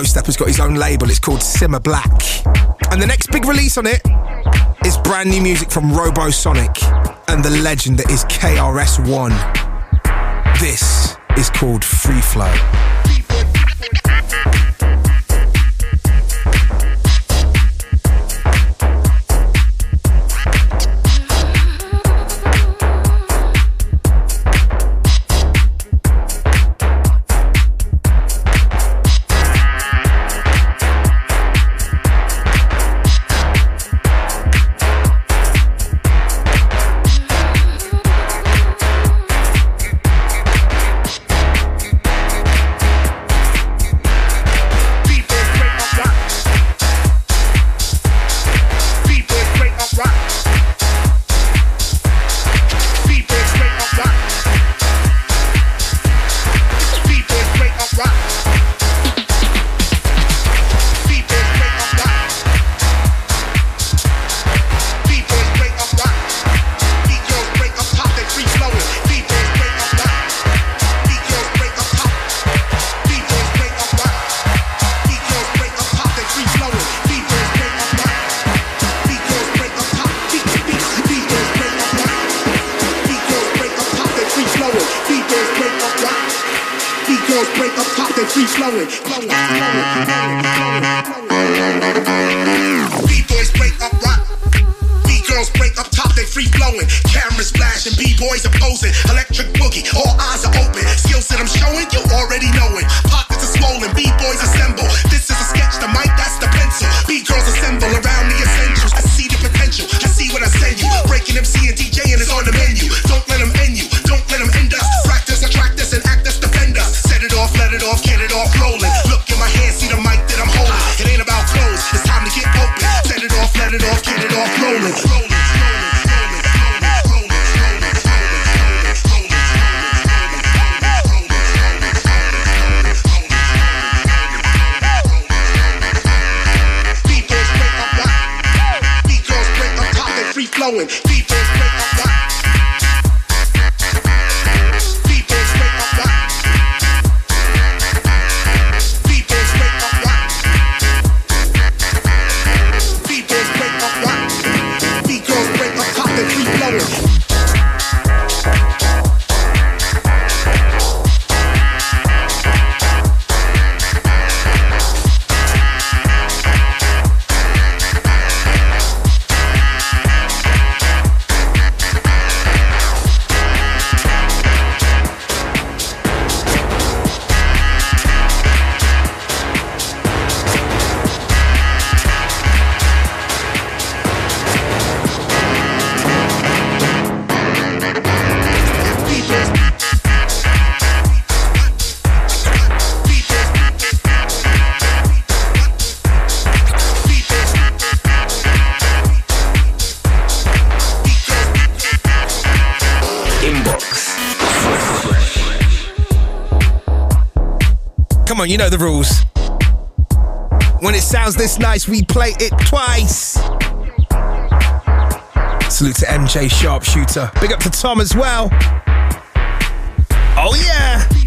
Low Steppa's got his own label, it's called Simma Black. And the next big release on it is brand new music from Robosonic and the legend that is KRS-One. This is called Free Flow. free flowing. B-boys break up rock. B-girls break up top, they free flowing. Cameras flashing, B-boys are posing. Electric boogie, all eyes are open. Skills that I'm showing you flowing. Defense Come on, you know the rules. When it sounds this nice, we play it twice. Salute to MJ Sharpshooter. Big up to Tom as well. Oh, yeah.